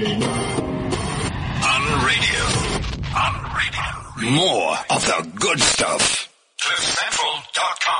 On radio. On radio. More of the good stuff. CliffCentral.com.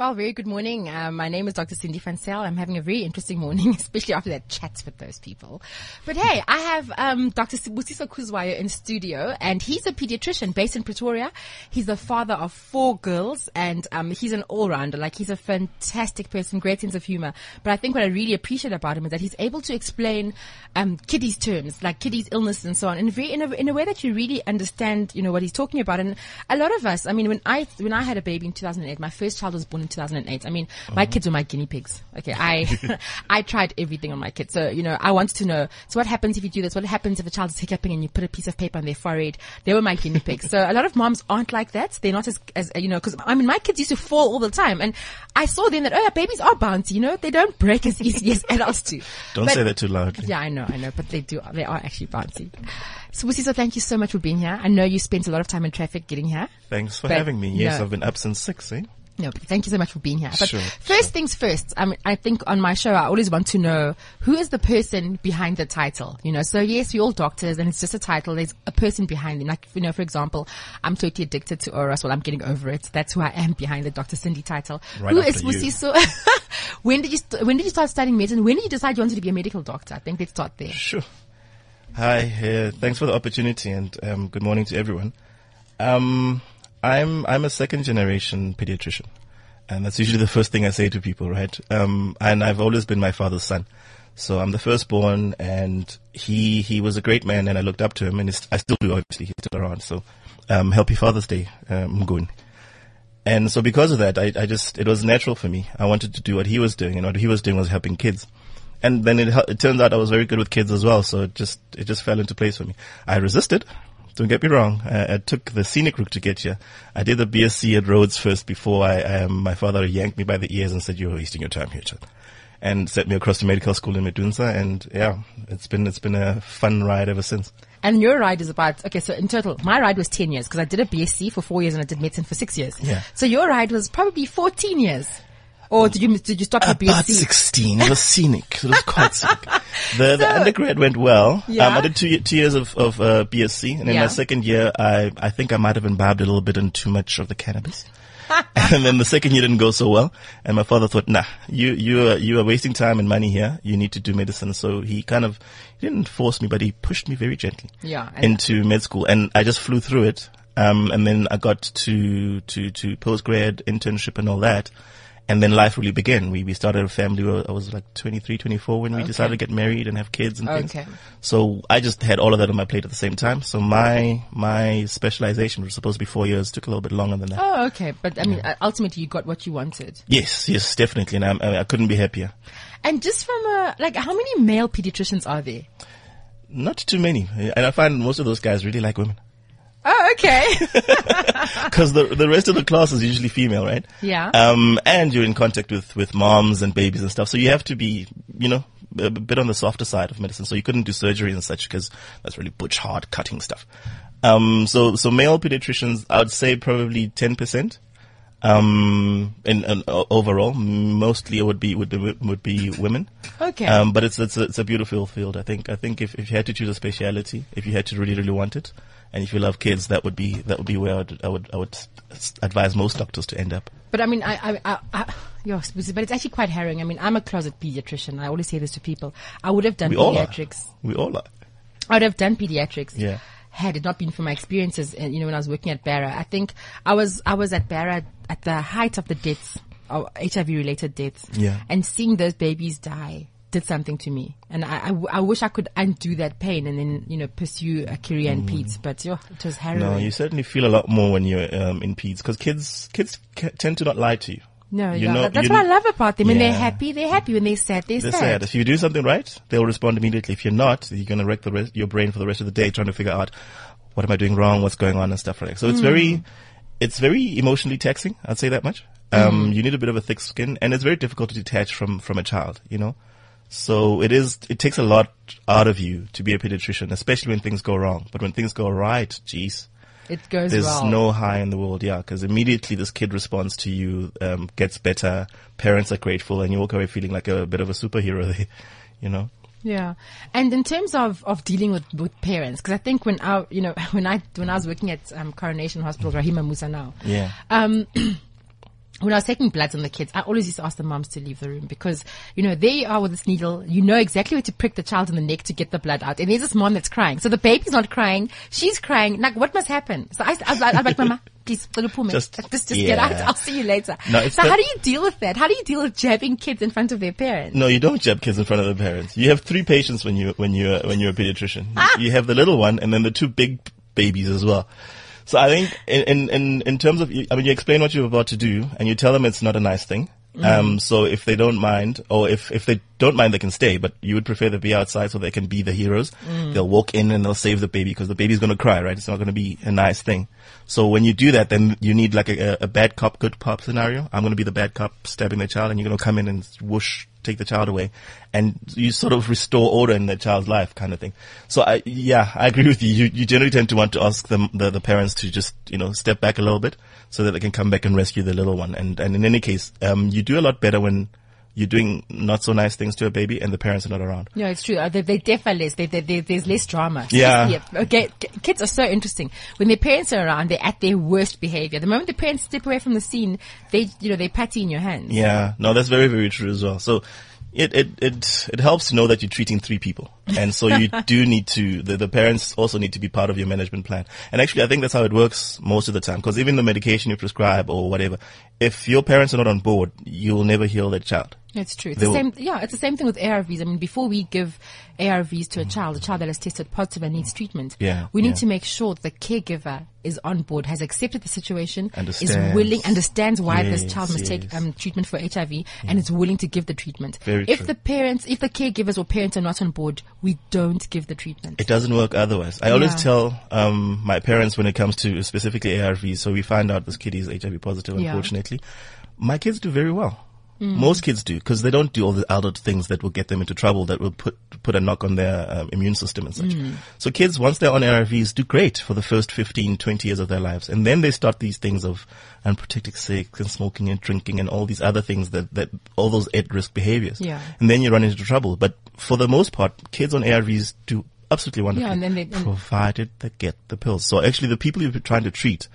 Well, very good morning. Um, my name is Dr. Sindi van Zyl. I'm having a very interesting morning, especially after that chat with those people. But hey, I have um, Dr. Sibusiso Kuzwayo in studio, and he's a pediatrician based in Pretoria. He's the father of four girls, and um, he's an all-rounder. Like he's a fantastic person, great sense of humor. But I think what I really appreciate about him is that he's able to explain um, kiddies' terms, like kiddies' illness and so on, in a, very, in a in a way that you really understand, you know, what he's talking about. And a lot of us, I mean, when I when I had a baby in 2008, my first child was born in 2008. I mean, my kids were my guinea pigs. Okay, I I tried everything on my kids. So you know, I wanted to know. So what happens if you do this? What happens if a child is hiccuping and you put a piece of paper on their forehead? They were my guinea pigs. So a lot of moms aren't like that. They're not as as you know, because I mean, my kids used to fall all the time, and I saw then that oh, yeah, babies are bouncy. You know, they don't break as easy as adults do. Don't But- say that too loudly. yeah, I know, I know, but they do, they are actually bouncy. So, Busiso, thank you so much for being here. I know you spent a lot of time in traffic getting here. Thanks for having me. Yes, no. I've been up since six, eh? No, but thank you so much for being here. But Sure, first things first, I mean, I think on my show, I always want to know who is the person behind the title, you know? So yes, we're all doctors and it's just a title. There's a person behind it. Like, you know, for example, I'm totally addicted to Oros. Well, I'm getting over it. That's who I am behind the Dr. Sindi title. Right who is you. When did you, st- when did you start studying medicine? When did you decide you wanted to be a medical doctor? I think let's start there. Sure. Hi, uh, thanks for the opportunity and um, good morning to everyone. Um, I'm I'm a second generation pediatrician, and that's usually the first thing I say to people, right? Um, and I've always been my father's son, so I'm the firstborn, and he he was a great man, and I looked up to him, and I still do. Obviously, he's still around. So, um, Happy Father's Day, um. And so because of that, I, I just, it was natural for me. I wanted to do what he was doing and what he was doing was helping kids. And then it, it turns out I was very good with kids as well. So it just, it just fell into place for me. I resisted. Don't get me wrong. I, I took the scenic route to get here. I did the BSc at Rhodes first before I, um, my father yanked me by the ears and said, you're wasting your time here, child. And sent me across to medical school in Medunsa. And yeah, it's been, it's been a fun ride ever since. And your ride is about, okay, so in total, my ride was 10 years because I did a BSc for four years and I did medicine for six years. Yeah. So your ride was probably 14 years. Or did you, did you stop at About BSc? 16. It was scenic. It was quite scenic. The, the undergrad went well. Yeah. Um, I did two, two years of, of uh, BSc, and in Yeah. my second year, I, I think I might have imbibed a little bit in too much of the cannabis. and then the second year didn't go so well, and my father thought, "Nah, you you are you are wasting time and money here. You need to do medicine." So he kind of he didn't force me, but he pushed me very gently Yeah, into med school, and I just flew through it. Um, and then I got to to to postgrad internship and all that. And then life really began. We, we started a family. I was like 23, 24 when we decided to get married and have kids and things. Okay. So I just had all of that on my plate at the same time. So my, my specialization was supposed to be four years, took a little bit longer than that. Oh, okay. But I mean, uh, ultimately you got what you wanted. Yes, yes, definitely. And I, I couldn't be happier. And just from a, like, how many male pediatricians are there? Not too many. And I find most of those guys really like women. Oh, okay. Cause the, the rest of the class is usually female, right? Yeah. Um, and you're in contact with, with moms and babies and stuff. So you have to be, you know, a bit on the softer side of medicine. So you couldn't do surgery and such because that's really butch, hard cutting stuff. Um, so, so male pediatricians, I would say probably 10%. Um, in, in o- overall, mostly it would be, would be, would be women. Okay. Um, but it's, it's a, it's a beautiful field. I think, I think if, if you had to choose a speciality, if you had to really, really want it, and if you love kids, that would be, that would be where I would, I would, I would advise most doctors to end up. But I mean, I, I, I, I yes, but it's actually quite harrowing. I mean, I'm a closet pediatrician. I always say this to people. I would have done We all pediatrics. We all are. I would have done pediatrics. Yeah. Had it not been for my experiences, and you know, when I was working at Bara, I think I was, I was at Bara at the height of the deaths, of HIV related deaths. Yeah. And seeing those babies die did something to me. And I, I w- I wish I could undo that pain and then, you know, pursue a career in peds, but yo, it was harrowing. Mm. No, you certainly feel a lot more when you're um, in peds because kids kids ca- tend to not lie to you. No, You yeah, know- that's you what I love about them. When they're happy, they're happy. When they're sad, they're, They're sad. sad. If you do something right, they'll respond immediately. If you're not, you're gonna wreck the rest, your brain for the rest of the day trying to figure out what am I doing wrong, what's going on, and stuff like that. So it's very, it's very emotionally taxing. I'd say that much. Um, you need a bit of a thick skin, and it's very difficult to detach from from a child. You know. So it is, it takes a lot out of you to be a pediatrician, especially when things go wrong. But when things go right, geez, It goes there's well. no high in the world, yeah, because immediately this kid responds to you, um, gets better, parents are grateful, and you walk away feeling like a bit of a superhero, there, you know. Yeah. And in terms of, of dealing with, with parents, because I think when I, you know, when I, when I was working at um, Coronation Hospital, Rahima Moosa now, Yeah. um, when I was taking bloods on the kids, I always used to ask the moms to leave the room because, you know, they are with this needle. You know exactly where to prick the child in the neck to get the blood out. And there's this mom that's crying. So the baby's not crying. She's crying. Like, what must happen? So I, I, was like- I'm like, Mama, please, little pull me. Just- Just, just, get out. yeah. I'll see you later. No, so the- how do you deal with that? How do you deal with jabbing kids in front of their parents? No, you don't jab kids in front of their parents. You have three patients when you when you when you're a pediatrician. Ah! You have the little one and then the two big babies as well. So I think in in in, terms of I mean you explain what you're about to do and you tell them it's not a nice thing. Um, so if they don't mind, or if, if they don't mind, they can stay, but you would prefer they be outside so they can be the heroes. They'll walk in and they'll save the baby because the baby's going to cry, right? It's not going to be a nice thing. So when you do that, then you need like a, a bad cop, good cop scenario. I'm going to be the bad cop stabbing the child and you're going to come in and whoosh, take the child away and you sort of restore order in the child's life kind of thing. So I, yeah, I agree with you. You, you generally tend to want to ask them, the, the parents to just, you know, step back a little bit so that they can come back and rescue the little one. And, and in any case, um, you do a lot better when you're doing not so nice things to a baby and the parents are not around. No, it's true. Uh, They, they differ less. They, they, they, there's less drama. Yeah. Okay, kids are so interesting. When their parents are around, they're at their worst behavior. The moment the parents step away from the scene, they, you know, they patty in your hands. Yeah, no, that's very, very true as well. So it, it, it, it helps to know that you're treating three people. And so you do need to, the, the parents also need to be part of your management plan. And actually, I think that's how it works most of the time. Cause even the medication you prescribe or whatever, if your parents are not on board, you'll never heal that child. It's true. It's the same. Yeah, it's the same thing with ARVs. I mean, before we give ARVs to a child, a child that has tested positive and needs treatment, Yeah, we need yeah. to make sure that the caregiver is on board, has accepted the situation, is willing, understands why this child must take um, treatment for HIV, and is willing to give the treatment. Very if true. the parents, if the caregivers or parents are not on board, we don't give the treatment. It doesn't work otherwise. I always tell um, my parents when it comes to specifically ARVs. So we find out this kid is HIV positive. Yeah. Unfortunately, my kids do very well. Mm. Most kids do because they don't do all the adult things that will get them into trouble. That will put put a knock on their um, immune system and such. Mm. So kids, once they're on ARVs, do great for the first 15, 20 years of their lives, and then they start these things of unprotected sex and smoking and drinking and all these other things that that all those at risk behaviors. Yeah. And then you run into trouble. But for the most part, kids on ARVs do absolutely wonderfully, and then they- provided they get the pills. So actually, the people you're trying to treat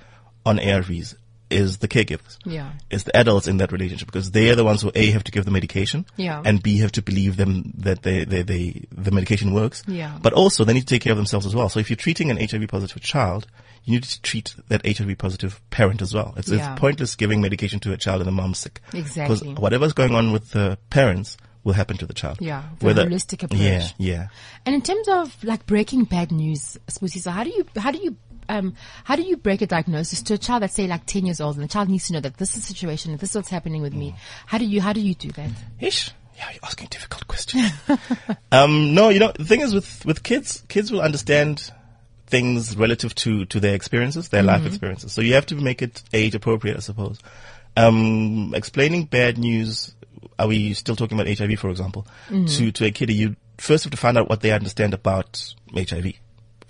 on ARVs is the caregivers. Yeah. It's the adults in that relationship because they are the ones who A have to give the medication. Yeah. And B have to believe them that they, they, they, the medication works. Yeah. But also they need to take care of themselves as well. So if you're treating an HIV positive child, you need to treat that HIV positive parent as well. It's, Yeah. it's pointless giving medication to a child and the mom's sick. Exactly. Because whatever's going on with the parents will happen to the child. Yeah, the holistic approach. Yeah, yeah. And in terms of like breaking bad news, Smoothie, so how do you how do you um how do you break a diagnosis to a child that's say like ten years old and the child needs to know that this is the situation and this is what's happening with me? How do you how do you do that? Ish. Yeah, you're asking difficult questions. um, no, you know, the thing is with, with kids, kids will understand things relative to, to their experiences, their life experiences. So you have to make it age appropriate, I suppose. Um, explaining bad news, are we still talking about HIV, for example, to, to a kid, you first have to find out what they understand about HIV.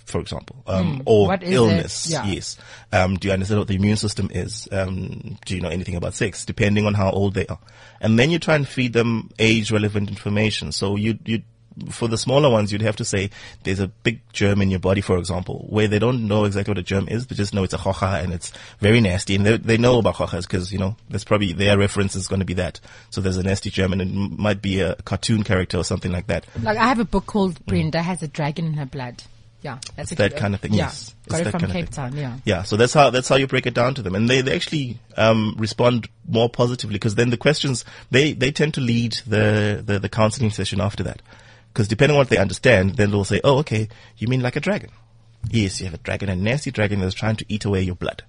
For example, um, or illness. Yeah. Yes. Um, do you understand what the immune system is? Um, do you know anything about sex? Depending on how old they are. And then you try and feed them age relevant information. So you, you, for the smaller ones, you'd have to say there's a big germ in your body, for example, where they don't know exactly what a germ is, but just know it's a hoja and it's very nasty. And they, they know about hojas because, you know, that's probably their reference is going to be that. So there's a nasty germ and it m- might be a cartoon character or something like that. Like I have a book called Brenda has a dragon in her blood. Yeah, that's a that good- kind of thing. Yeah, Yes, got it that from kind Cape. Town. Yeah. Yeah, so that's how that's how you break it down to them, and they they actually um, respond more positively because then the questions they they tend to lead the the, the counseling session after that, because depending on what they understand, then they'll say, oh okay, you mean like a dragon? Yes, you have a dragon, a nasty dragon that's trying to eat away your blood.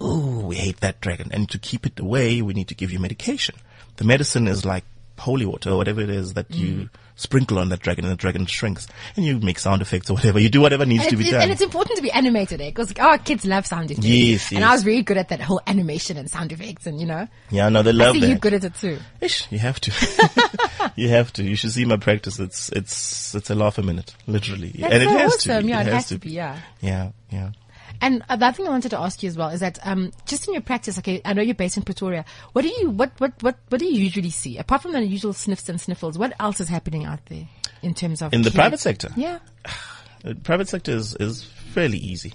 Oh, we hate that dragon, and to keep it away, we need to give you medication. The medicine is like holy water or whatever it is that Mm. you sprinkle on that dragon, and the dragon shrinks, and you make sound effects or whatever. You do whatever needs And to be done. and it's important to be animated, eh? Because our kids love sound effects. Yes, And. I was really good at that whole animation and sound effects, and you know, yeah, no, they love see that. you good at it too. Ish, you have to. you have to. You should see my practice. It's it's it's a laugh a minute, literally, That's and it has awesome. to. Be. Yeah, it has to be. Yeah. Yeah, yeah. And the other thing I wanted to ask you as well is that um, just in your practice, okay, I know you're based in Pretoria. What do you what what what what do you usually see apart from the usual sniffs and sniffles? What else is happening out there in terms of In the kids? private sector? Yeah. Private sector is, is fairly easy,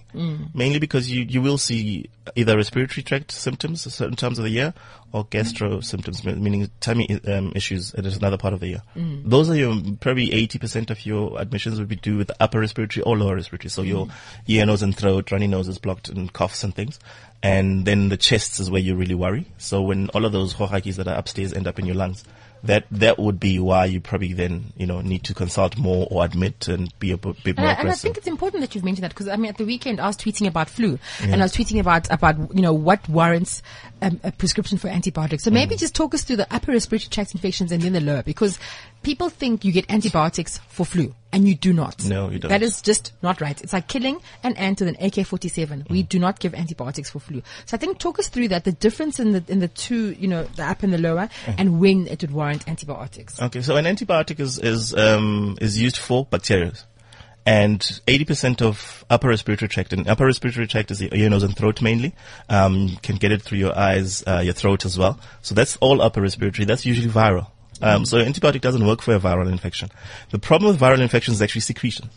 mainly because you, you will see either respiratory tract symptoms at certain times of the year or gastro symptoms, meaning tummy um, issues at another part of the year. Those are your probably 80% of your admissions would be due with the upper respiratory or lower respiratory. So your ear, nose and throat, runny noses, blocked and coughs and things. And then the chests is where you really worry. So when all of those hohakis that are upstairs end up in your lungs, that that would be why you probably then you know need to consult more or admit and be a bit And more I, and I think it's important that you've mentioned that because I mean, at the weekend I was tweeting about flu, and I was tweeting about about you know what warrants um, a prescription for antibiotics. So Mm. maybe just talk us through the upper respiratory tract infections and then the lower, because people think you get antibiotics for flu, and you do not. No, you don't. That is just not right. It's like killing an ant with an AK-47. We do not give antibiotics for flu. So I think talk us through that, the difference in the in the two, you know, the upper and the lower, Mm. and when it would warrant antibiotics. Okay, so an antibiotic is is um, is used for bacteria, and 80% of upper respiratory tract and upper respiratory tract is ear, nose, and throat mainly. Um, you can get it through your eyes, uh, your throat as well. So that's all upper respiratory. That's usually viral. Um, so antibiotic doesn't work for a viral infection. The problem with viral infections is actually secretions.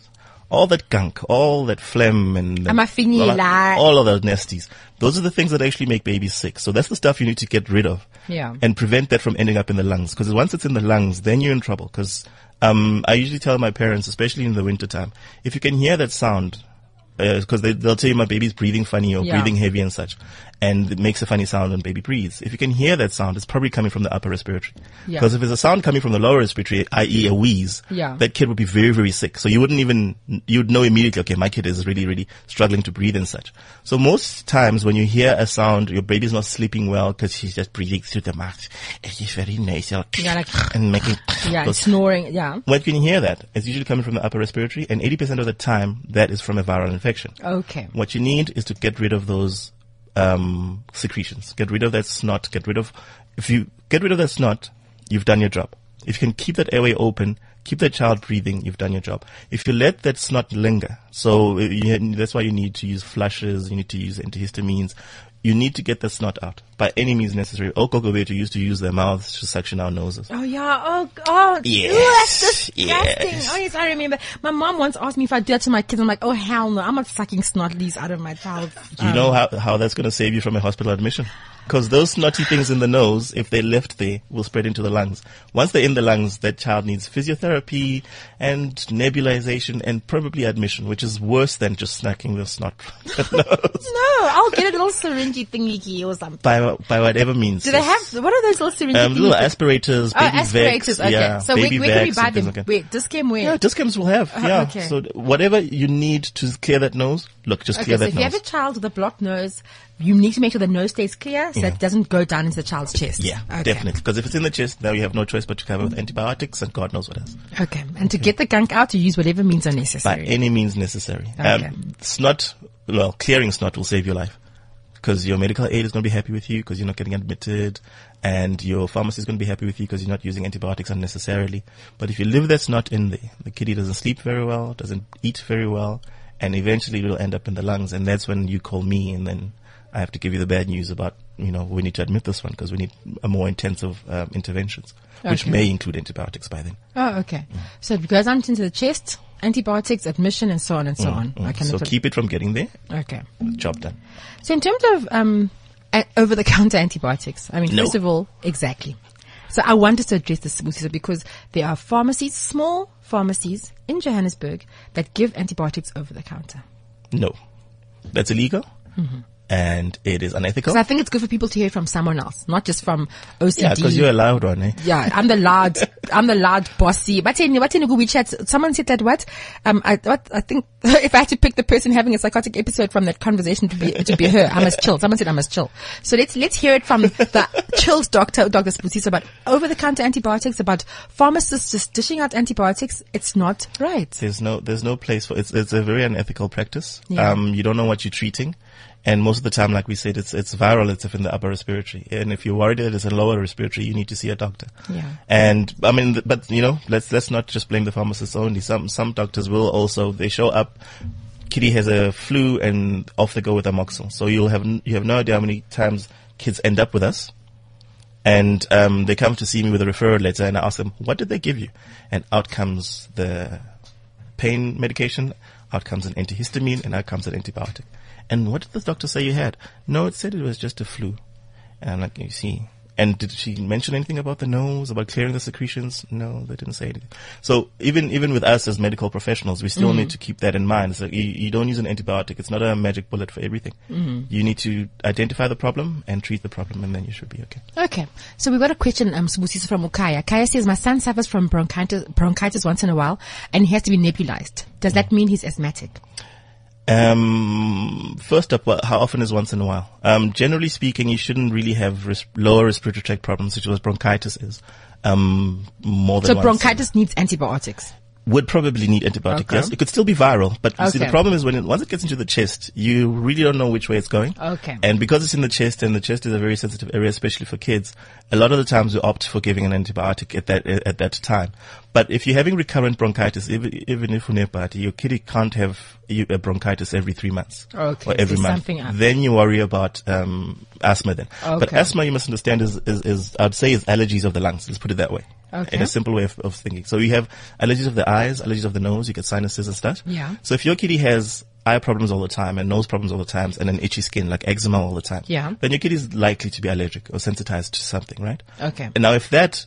All that gunk, all that phlegm and Amafinyela. all of those nasties. Those are the things that actually make babies sick. So that's the stuff you need to get rid of Yeah. and prevent that from ending up in the lungs. Because once it's in the lungs, then you're in trouble. Because um, I usually tell my parents, especially in the wintertime, if you can hear that sound, Uh, because they, they'll tell you my baby's breathing funny or Yeah. breathing heavy and such, and it makes a funny sound when baby breathes. If you can hear that sound, it's probably coming from the upper respiratory. Yeah. Because if there's a sound coming from the lower respiratory, i.e. a wheeze, Yeah. that kid would be very, very sick. So you wouldn't even, you'd know immediately, okay, my kid is really, really struggling to breathe and such. So most times when you hear a sound, your baby's not sleeping well because she's just breathing through the mouth. It's just very nasal Yeah, like- and making Yeah, those snoring. Yeah. when you can hear that, it's usually coming from the upper respiratory, and 80% of the time, that is from a viral infection. Okay. What you need is to get rid of those um, secretions. Get rid of that snot. Get rid of. If you get rid of that snot, you've done your job. If you can keep that airway open, keep that child breathing, you've done your job. If you let that snot linger, so uh, you, that's why you need to use flushes. You need to use antihistamines. You need to get the snot out by any means necessary. Oh, Okokobetu used to use their mouths to suction our noses. Oh yeah. Oh oh. Yes, Ew, that's disgusting. yes. Oh yes, I remember. My mom once asked me if I do that to my kids. I'm like, oh hell no, I'm not sucking snot leaves out of my child's. Do you know um, how, how that's going to save you from a hospital admission? Because those snotty things in the nose, if they're left there, will spread into the lungs. Once they're in the lungs, that child needs physiotherapy and nebulization and probably admission, which is worse than just snacking the snot from the nose. No, I'll get a little syringy thingy or something. By, by whatever means. Do they have what are those little syringy um, little aspirators, Oh, baby aspirators. Vex, okay. yeah, so where, baby where can we buy them? like. Wait, Dis-Chem where? Yeah, Dis-Chems will have. Uh-huh, yeah. okay. So whatever you need to clear that nose, look, just Okay, clear so that if you have a child with a blocked nose, you need to make sure the nose stays clear so Yeah. it doesn't go down into the child's chest. yeah, Okay. definitely. Because if it's in the chest, now you have no choice but to cover with antibiotics and God knows what else. Okay, and to get the gunk out, you use whatever means are necessary. by any means necessary. Okay. Um, snot, well, clearing snot will save your life because your medical aid is going to be happy with you because you're not getting admitted, and your pharmacy is going to be happy with you because you're not using antibiotics unnecessarily. But if you leave that snot in there, the kitty doesn't sleep very well, doesn't eat very well, and eventually it will end up in the lungs, and that's when you call me, and then I have to give you the bad news about, you know, we need to admit this one because we need a more intensive um, interventions, which may include antibiotics by then. oh, okay. So it goes out into the chest, antibiotics, admission, and so on and so on. Mm, Okay, so keep it from getting there. okay. Job done. So in terms of um, over-the-counter antibiotics, I mean, No. first of all, exactly. So I wanted to address this, Musisa, because there are pharmacies, small pharmacies in Johannesburg that give antibiotics over the counter. No. That's illegal. Mm-hmm. And it is unethical. So I think it's good for people to hear from someone else, not just from OCD. Yeah, because you're a loud one, eh? Yeah, I'm the loud, I'm the loud bossy. But in, what in a Google chat, someone said that what? Um, I, what, I think if I had to pick the person having a psychotic episode from that conversation to be, to be her, I must chill. Someone said I must chill. So let's, let's hear it from the chilled doctor, Dr. Sibusiso about over-the-counter antibiotics, about pharmacists just dishing out antibiotics. It's not right. There's no, there's no place for, it's, it's a very unethical practice. Yeah. Um, you don't know what you're treating. And most of the time, like we said, it's, it's viral, it's in the upper respiratory. And if you're worried that it's in lower respiratory, you need to see a doctor. Yeah. And, I mean, but, you know, let's, let's not just blame the pharmacists only. Some, some doctors will also, they show up, kitty has a flu and off they go with amoxil. So you'll have n- you have no idea how many times kids end up with us, and um, they come to see me with a referral letter, and I ask them, "What did they give you?" And out comes the pain medication, out comes an antihistamine, and out comes an antibiotic. And what did the doctor say you had? No, it said it was just a flu. And I'm like, you see. And did she mention anything about the nose, about clearing the secretions? No, they didn't say anything. So even, even with us as medical professionals, we still need mm-hmm. to keep that in mind. So you, you don't use an antibiotic. It's not a magic bullet for everything. Mm-hmm. You need to identify the problem and treat the problem and then you should be okay. Okay, so we've got a question, um, Sibusiso from Ukaya. Kaya says, my son suffers from bronchitis, bronchitis once in a while and he has to be nebulized. Does that mm. mean he's asthmatic? Um, first up, uh, how often is once in a while? Um, generally speaking, you shouldn't really have res- lower respiratory tract problems, which is what bronchitis is. Um, more than So bronchitis needs antibiotics. Would probably need antibiotic. Okay. Yes, it could still be viral, but you see, the problem is when it, once it gets into the chest, you really don't know which way it's going. Okay. And because it's in the chest, and the chest is a very sensitive area, especially for kids, a lot of the times we opt for giving an antibiotic at that at that time. But if you're having recurrent bronchitis, even, even if unepati, your kitty can't have a bronchitis every three months Okay, or every there's month. something. Then you worry about um, asthma. Then, okay. but asthma, you must understand, is, is is I'd say is allergies of the lungs. Let's put it that way. Okay. In a simple way of, of thinking. So you have allergies of the eyes, allergies of the nose, you get sinuses and stuff. Yeah. So if your kitty has eye problems all the time and nose problems all the time and an itchy skin like eczema all the time, Yeah. then your kitty is likely to be allergic or sensitized to something, right? Okay. And now if that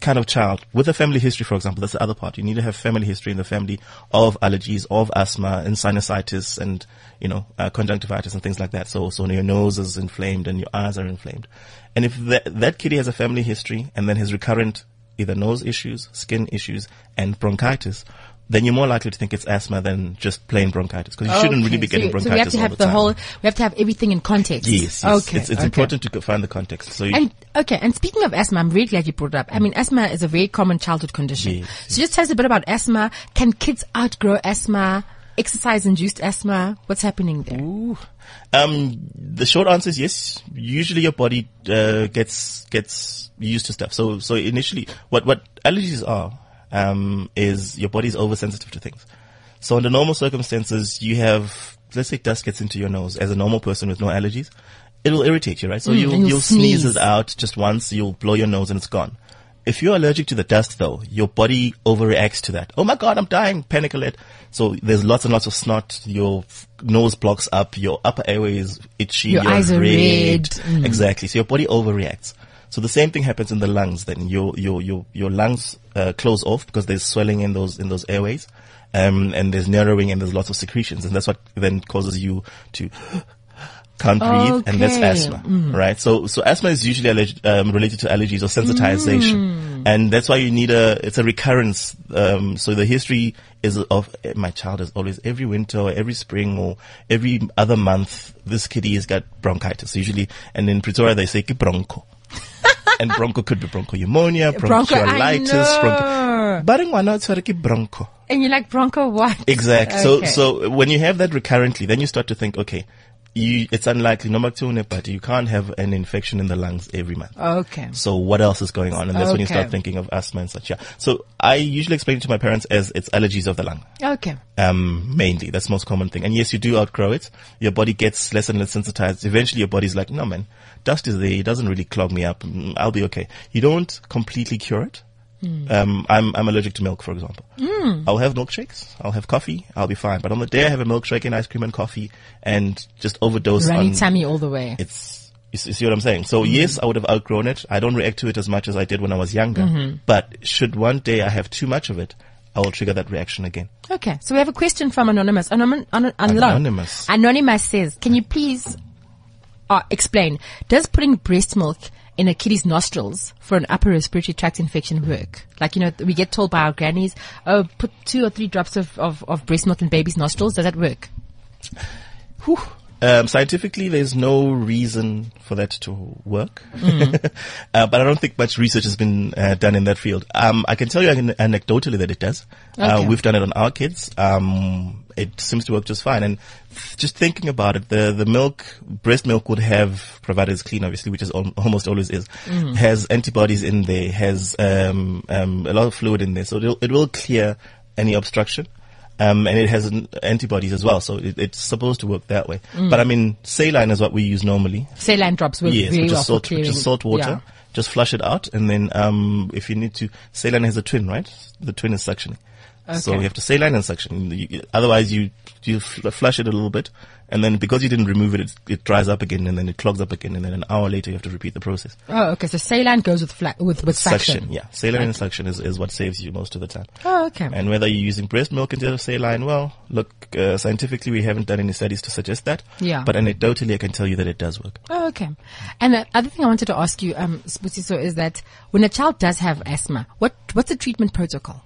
kind of child with a family history, for example, that's the other part. You need to have family history in the family of allergies, of asthma and sinusitis and, you know, uh, conjunctivitis and things like that. So, so your nose is inflamed and your eyes are inflamed. And if that, that kitty has a family history and then has recurrent either nose issues, skin issues and bronchitis, then you're more likely to think it's asthma than just plain bronchitis because you shouldn't really be so getting you- bronchitis So we have to have the, the, whole, we have to have everything in context. Yes, yes. Okay. It's, it's okay. important to find the context. So you, And okay, and speaking of asthma, I'm really glad you brought it up. I mean, asthma is a very common childhood condition. Yes, So just tell us a bit about asthma. Can kids outgrow asthma? Exercise-induced asthma? What's happening there? Ooh. Um, the short answer is yes. Usually your body uh, gets gets used to stuff. So so initially, what what allergies are um, is your body's oversensitive to things. So under normal circumstances, you have let's say dust gets into your nose as a normal person with no allergies. It'll irritate you, right? So you'll and you'll you'll sneeze sneeze. it out just once. You'll blow your nose and it's gone. If you're allergic to the dust though, your body overreacts to that. Oh my god, I'm dying, panic alert. So there's lots and lots of snot, your f- nose blocks up, your upper airway is itchy, Your eyes are red. Mm. Exactly. So your body overreacts. So the same thing happens in the lungs then. Your, your, your, your lungs, uh, close off because there's swelling in those, in those airways. Um, and there's narrowing and there's lots of secretions and that's what then causes you to can't breathe and that's Okay. asthma, right? So, so asthma is usually allerg- um, related to allergies or sensitization. And that's why you need a, it's a recurrence. Um, so the history is of my child is always every winter or every spring or every other month, this kitty has got bronchitis usually. And in Pretoria, they say "Ke broncho. and broncho could be bronchopneumonia, Broncho, bronchiolitis, know. broncho. But in one, it's broncho. And you're like, Bronco, what? Exactly. Okay. So, so when you have that recurrently, then you start to think, okay, you, it's unlikely, no bacteria, but you can't have an infection in the lungs every month. Okay. So what else is going on? And that's when you start thinking of asthma and such. Yeah. So I usually explain it to my parents as it's allergies of the lung. Okay. Um, mainly. That's the most common thing. And yes, you do outgrow it. Your body gets less and less sensitized. Eventually your body's like, no man, dust is there. It doesn't really clog me up. Mm, I'll be okay. You don't completely cure it. Um, I'm, I'm allergic to milk, for example. I'll have milkshakes. I'll have coffee. I'll be fine. But on the day I have a milkshake and ice cream and coffee and just overdose Runny on, tummy all the way. it's you see what I'm saying. So yes, I would have outgrown it. I don't react to it as much as I did when I was younger. But should one day I have too much of it, I will trigger that reaction again. Okay, so we have a question from Anonymous. Anonymous, Anon- Anon- Anonymous. Anonymous says, can you please uh, explain, does putting breast milk in a kiddie's nostrils for an upper respiratory tract infection work? Like, you know, we get told by our grannies, oh, put two or three drops of, of, of breast milk in baby's nostrils. Does that work? Whew. Um, scientifically, there's no reason for that to work, uh, but I don't think much research has been uh, done in that field. Um, I can tell you an- anecdotally that it does. Uh, we've done it on our kids. Um, it seems to work just fine. And th- just thinking about it, the the milk, breast milk would have, provided it's clean, obviously, which is al- almost always is, has antibodies in there, has um, um, a lot of fluid in there, so it'll, it will clear any obstruction. Um, and it has an antibodies as well, so it, it's supposed to work that way. Mm. But I mean, saline is what we use normally. Saline drops work Yes, which is salt, for which is salt water. Yeah. Just flush it out, and then um, if you need to, saline has a twin, right? The twin is suctioning. So you have to saline and suction. You- otherwise, you you flush it a little bit, and then because you didn't remove it, it, it dries up again, and then it clogs up again, and then an hour later you have to repeat the process. Oh, okay. So saline goes with fla- with with suction. yeah, saline and suction is, is what saves you most of the time. Oh, okay. And whether you're using breast milk instead of saline, well, look, uh, scientifically we haven't done any studies to suggest that. Yeah. But anecdotally, I can tell you that it does work. Oh, okay. And the other thing I wanted to ask you, um, Sibusiso, is that when a child does have asthma, what what's the treatment protocol?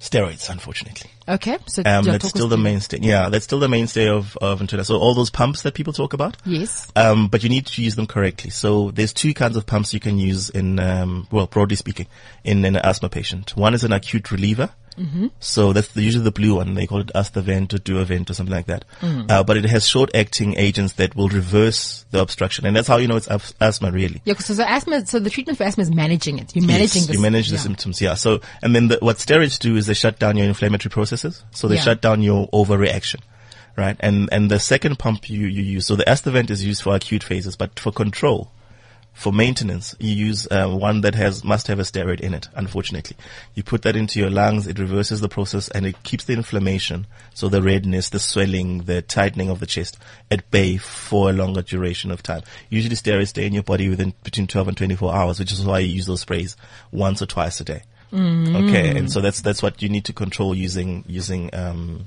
Steroids, unfortunately. Okay, so Um, that's still the mainstay. Yeah, that's still the mainstay of, of. So all those pumps that people talk about. Yes. Um, but you need to use them correctly. So there's two kinds of pumps you can use in, um, well, broadly speaking, in, in an asthma patient. One is an acute reliever. Mm-hmm. So that's the, usually the blue one. They call it Asthavent or Duovent or something like that. Uh, but it has short-acting agents that will reverse the obstruction, and that's how you know it's as- asthma really. Yeah, so the asthma, so the treatment for asthma is managing it. You're managing yes, this. you manage the yeah. symptoms, yeah. So, and then the, what steroids do is they shut down your inflammatory processes. So they Yeah. shut down your overreaction, right? And, and the second pump you, you use, so the Asthavent is used for acute phases, but for control, for maintenance, you use uh, one that has, must have a steroid in it, unfortunately. You put that into your lungs, it reverses the process and it keeps the inflammation, so the redness, the swelling, the tightening of the chest at bay for a longer duration of time. Usually steroids stay in your body within between 12 and 24 hours, which is why you use those sprays once or twice a day. Okay, and so that's that's what you need to control using using um,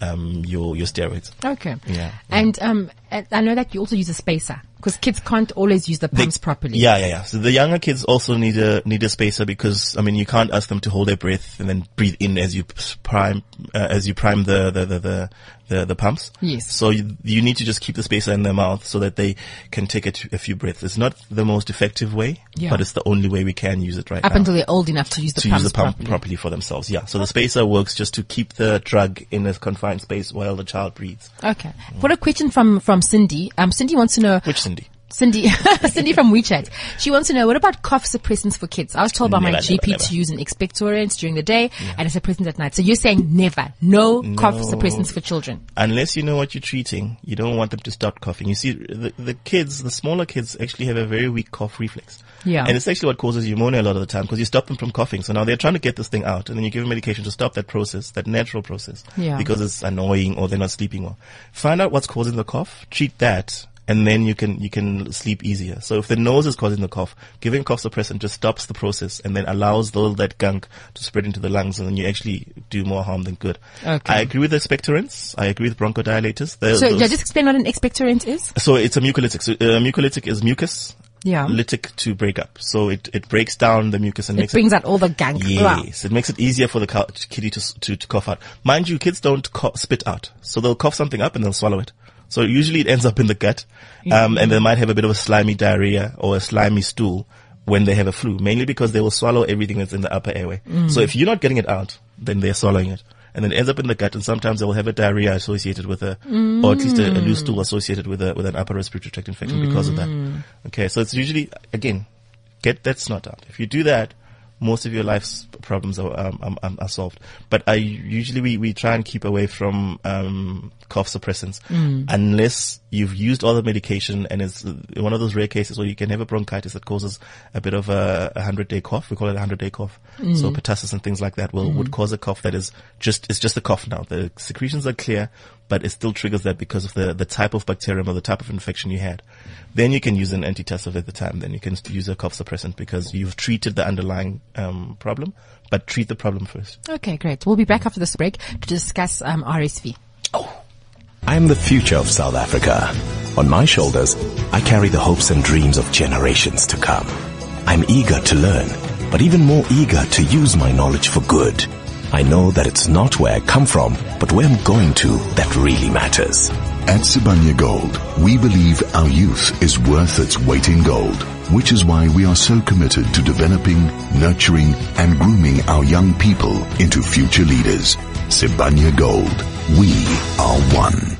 um, your your steroids. Okay. Yeah. And um, I know that you also use a spacer because kids can't always use the They- pumps properly. Yeah, yeah, yeah. So the younger kids also need a need a spacer because I mean you can't ask them to hold their breath and then breathe in as you prime uh, as you prime the the the the, the, the pumps. Yes. So you, you need to just keep the spacer in their mouth so that they can take a, t- a few breaths. It's not the most effective way, Yeah. but it's the only way we can use it right Up now. until they're old enough to use the to pumps use the pump properly. properly for themselves. Yeah. So the spacer works just to keep the drug in a confined space while the child breathes. Okay. What a question from from Cindy. Um, Cindy wants to know. Which Cindy? Cindy, Cindy from WeChat. She wants to know what about cough suppressants for kids? I was told by my GP never, never. to use an expectorant during the day and a suppressant at night. So you're saying never, no, cough suppressants for children. Unless you know what you're treating, you don't want them to start coughing. You see, the, the kids, the smaller kids actually have a very weak cough reflex. Yeah. And it's actually what causes pneumonia a lot of the time because you stop them from coughing. So now they're trying to get this thing out and then you give them medication to stop that process, that natural process. Yeah. Because it's annoying or they're not sleeping well. Find out what's causing the cough, treat that, and then you can, you can sleep easier. So if the nose is causing the cough, giving cough suppressant just stops the process and then allows all that gunk to spread into the lungs and then you actually do more harm than good. Okay. I agree with expectorants. I agree with bronchodilators. The- So those- yeah, just explain what an expectorant is. so it's a mucolytic. So, uh, mucolytic is mucus. Yeah. Lytic to break up. So it, it breaks down the mucus and It makes brings out all the gunk. it, Wow. yes, it makes it easier for the cow, kitty to, to, to cough out. Mind you, kids don't cough, spit out. So they'll cough something up and they'll swallow it. So usually it ends up in the gut. Um, and they might have a bit of a slimy diarrhea or a slimy stool when they have a flu, mainly because they will swallow everything that's in the upper airway. Mm. So if you're not getting it out, then they're swallowing it. And then it ends up in the gut and sometimes they will have a diarrhea associated with a, mm. or at least a, a loose stool associated with a, with an upper respiratory tract infection because of that. Mm. Okay. So it's usually, again, get that snot out. If you do that, most of your life's problems are, um, um, um, are solved. But I usually we, we try and keep away from um, cough suppressants unless you've used all the medication and it's uh, one of those rare cases where you can have a bronchitis that causes a bit of a, a hundred day cough. We call it a hundred day cough. So pertussis and things like that will would cause a cough that is just it's just a cough now. The secretions are clear, but it still triggers that because of the the type of bacterium or the type of infection you had. Then you can use an antitussive at the time. Then you can use a cough suppressant because you've treated the underlying um, problem, but treat the problem first. Okay, great. We'll be back after this break to discuss um, RSV. Oh. I am the future of South Africa. On my shoulders, I carry the hopes and dreams of generations to come. I'm eager to learn, but even more eager to use my knowledge for good. I know that it's not where I come from, but where I'm going to that really matters. At Sibanye Gold, we believe our youth is worth its weight in gold, which is why we are so committed to developing, nurturing, and grooming our young people into future leaders. Sibanye Gold, we are one.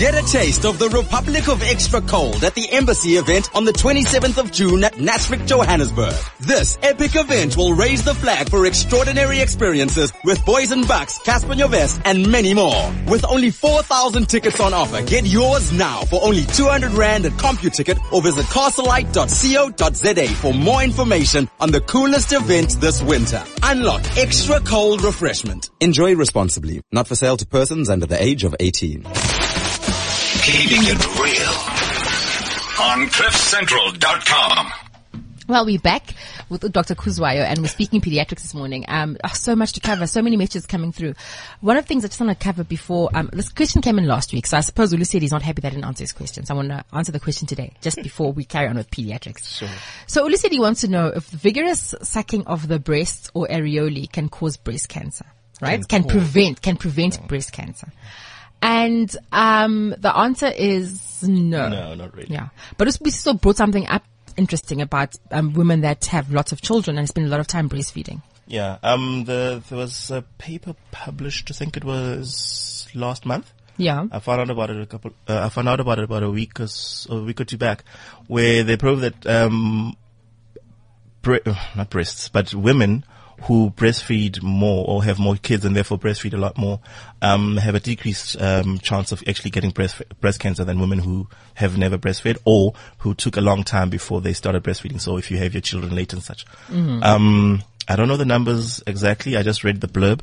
Get a taste of the Republic of Extra Cold at the Embassy event on the 27th of June at Nasrec, Johannesburg. This epic event will raise the flag for extraordinary experiences with Boys and Bucks, Cassper Nyovest, and many more. With only 4,000 tickets on offer, get yours now for only 200 Rand at CompuTicket or visit castlelite.co.za for more information on the coolest event this winter. Unlock extra cold refreshment. Enjoy responsibly. Not for sale to persons under the age of 18. Keeping it real. On CliffCentral.com. Well, we're back with Dr. Kuzwayo and we're speaking pediatrics this morning. Um, oh, so much to cover, so many messages coming through. One of the things I just want to cover before, um, this question came in last week, so I suppose Ulu said he's not happy that I didn't answer his question. So I want to answer the question today, just before we carry on with pediatrics. Sure. So Ulu said he wants to know if vigorous sucking of the breasts or areolae can cause breast cancer, right? Can, prevent, can prevent breast cancer. And, um, the answer is no. No, not really. Yeah. But we still brought something up interesting about um, women that have lots of children and spend a lot of time breastfeeding. Yeah. Um, the, there was a paper published, I think it was last month. Yeah. I found out about it a couple, uh, I found out about it about a week or, s- a week or two back where they proved that, um, bre- uh, not breasts, but women who breastfeed more or have more kids and therefore breastfeed a lot more, um, have a decreased, um, chance of actually getting breast, breast cancer than women who have never breastfed or who took a long time before they started breastfeeding. So if you have your children late and such. Um, I don't know the numbers exactly. I just read the blurb.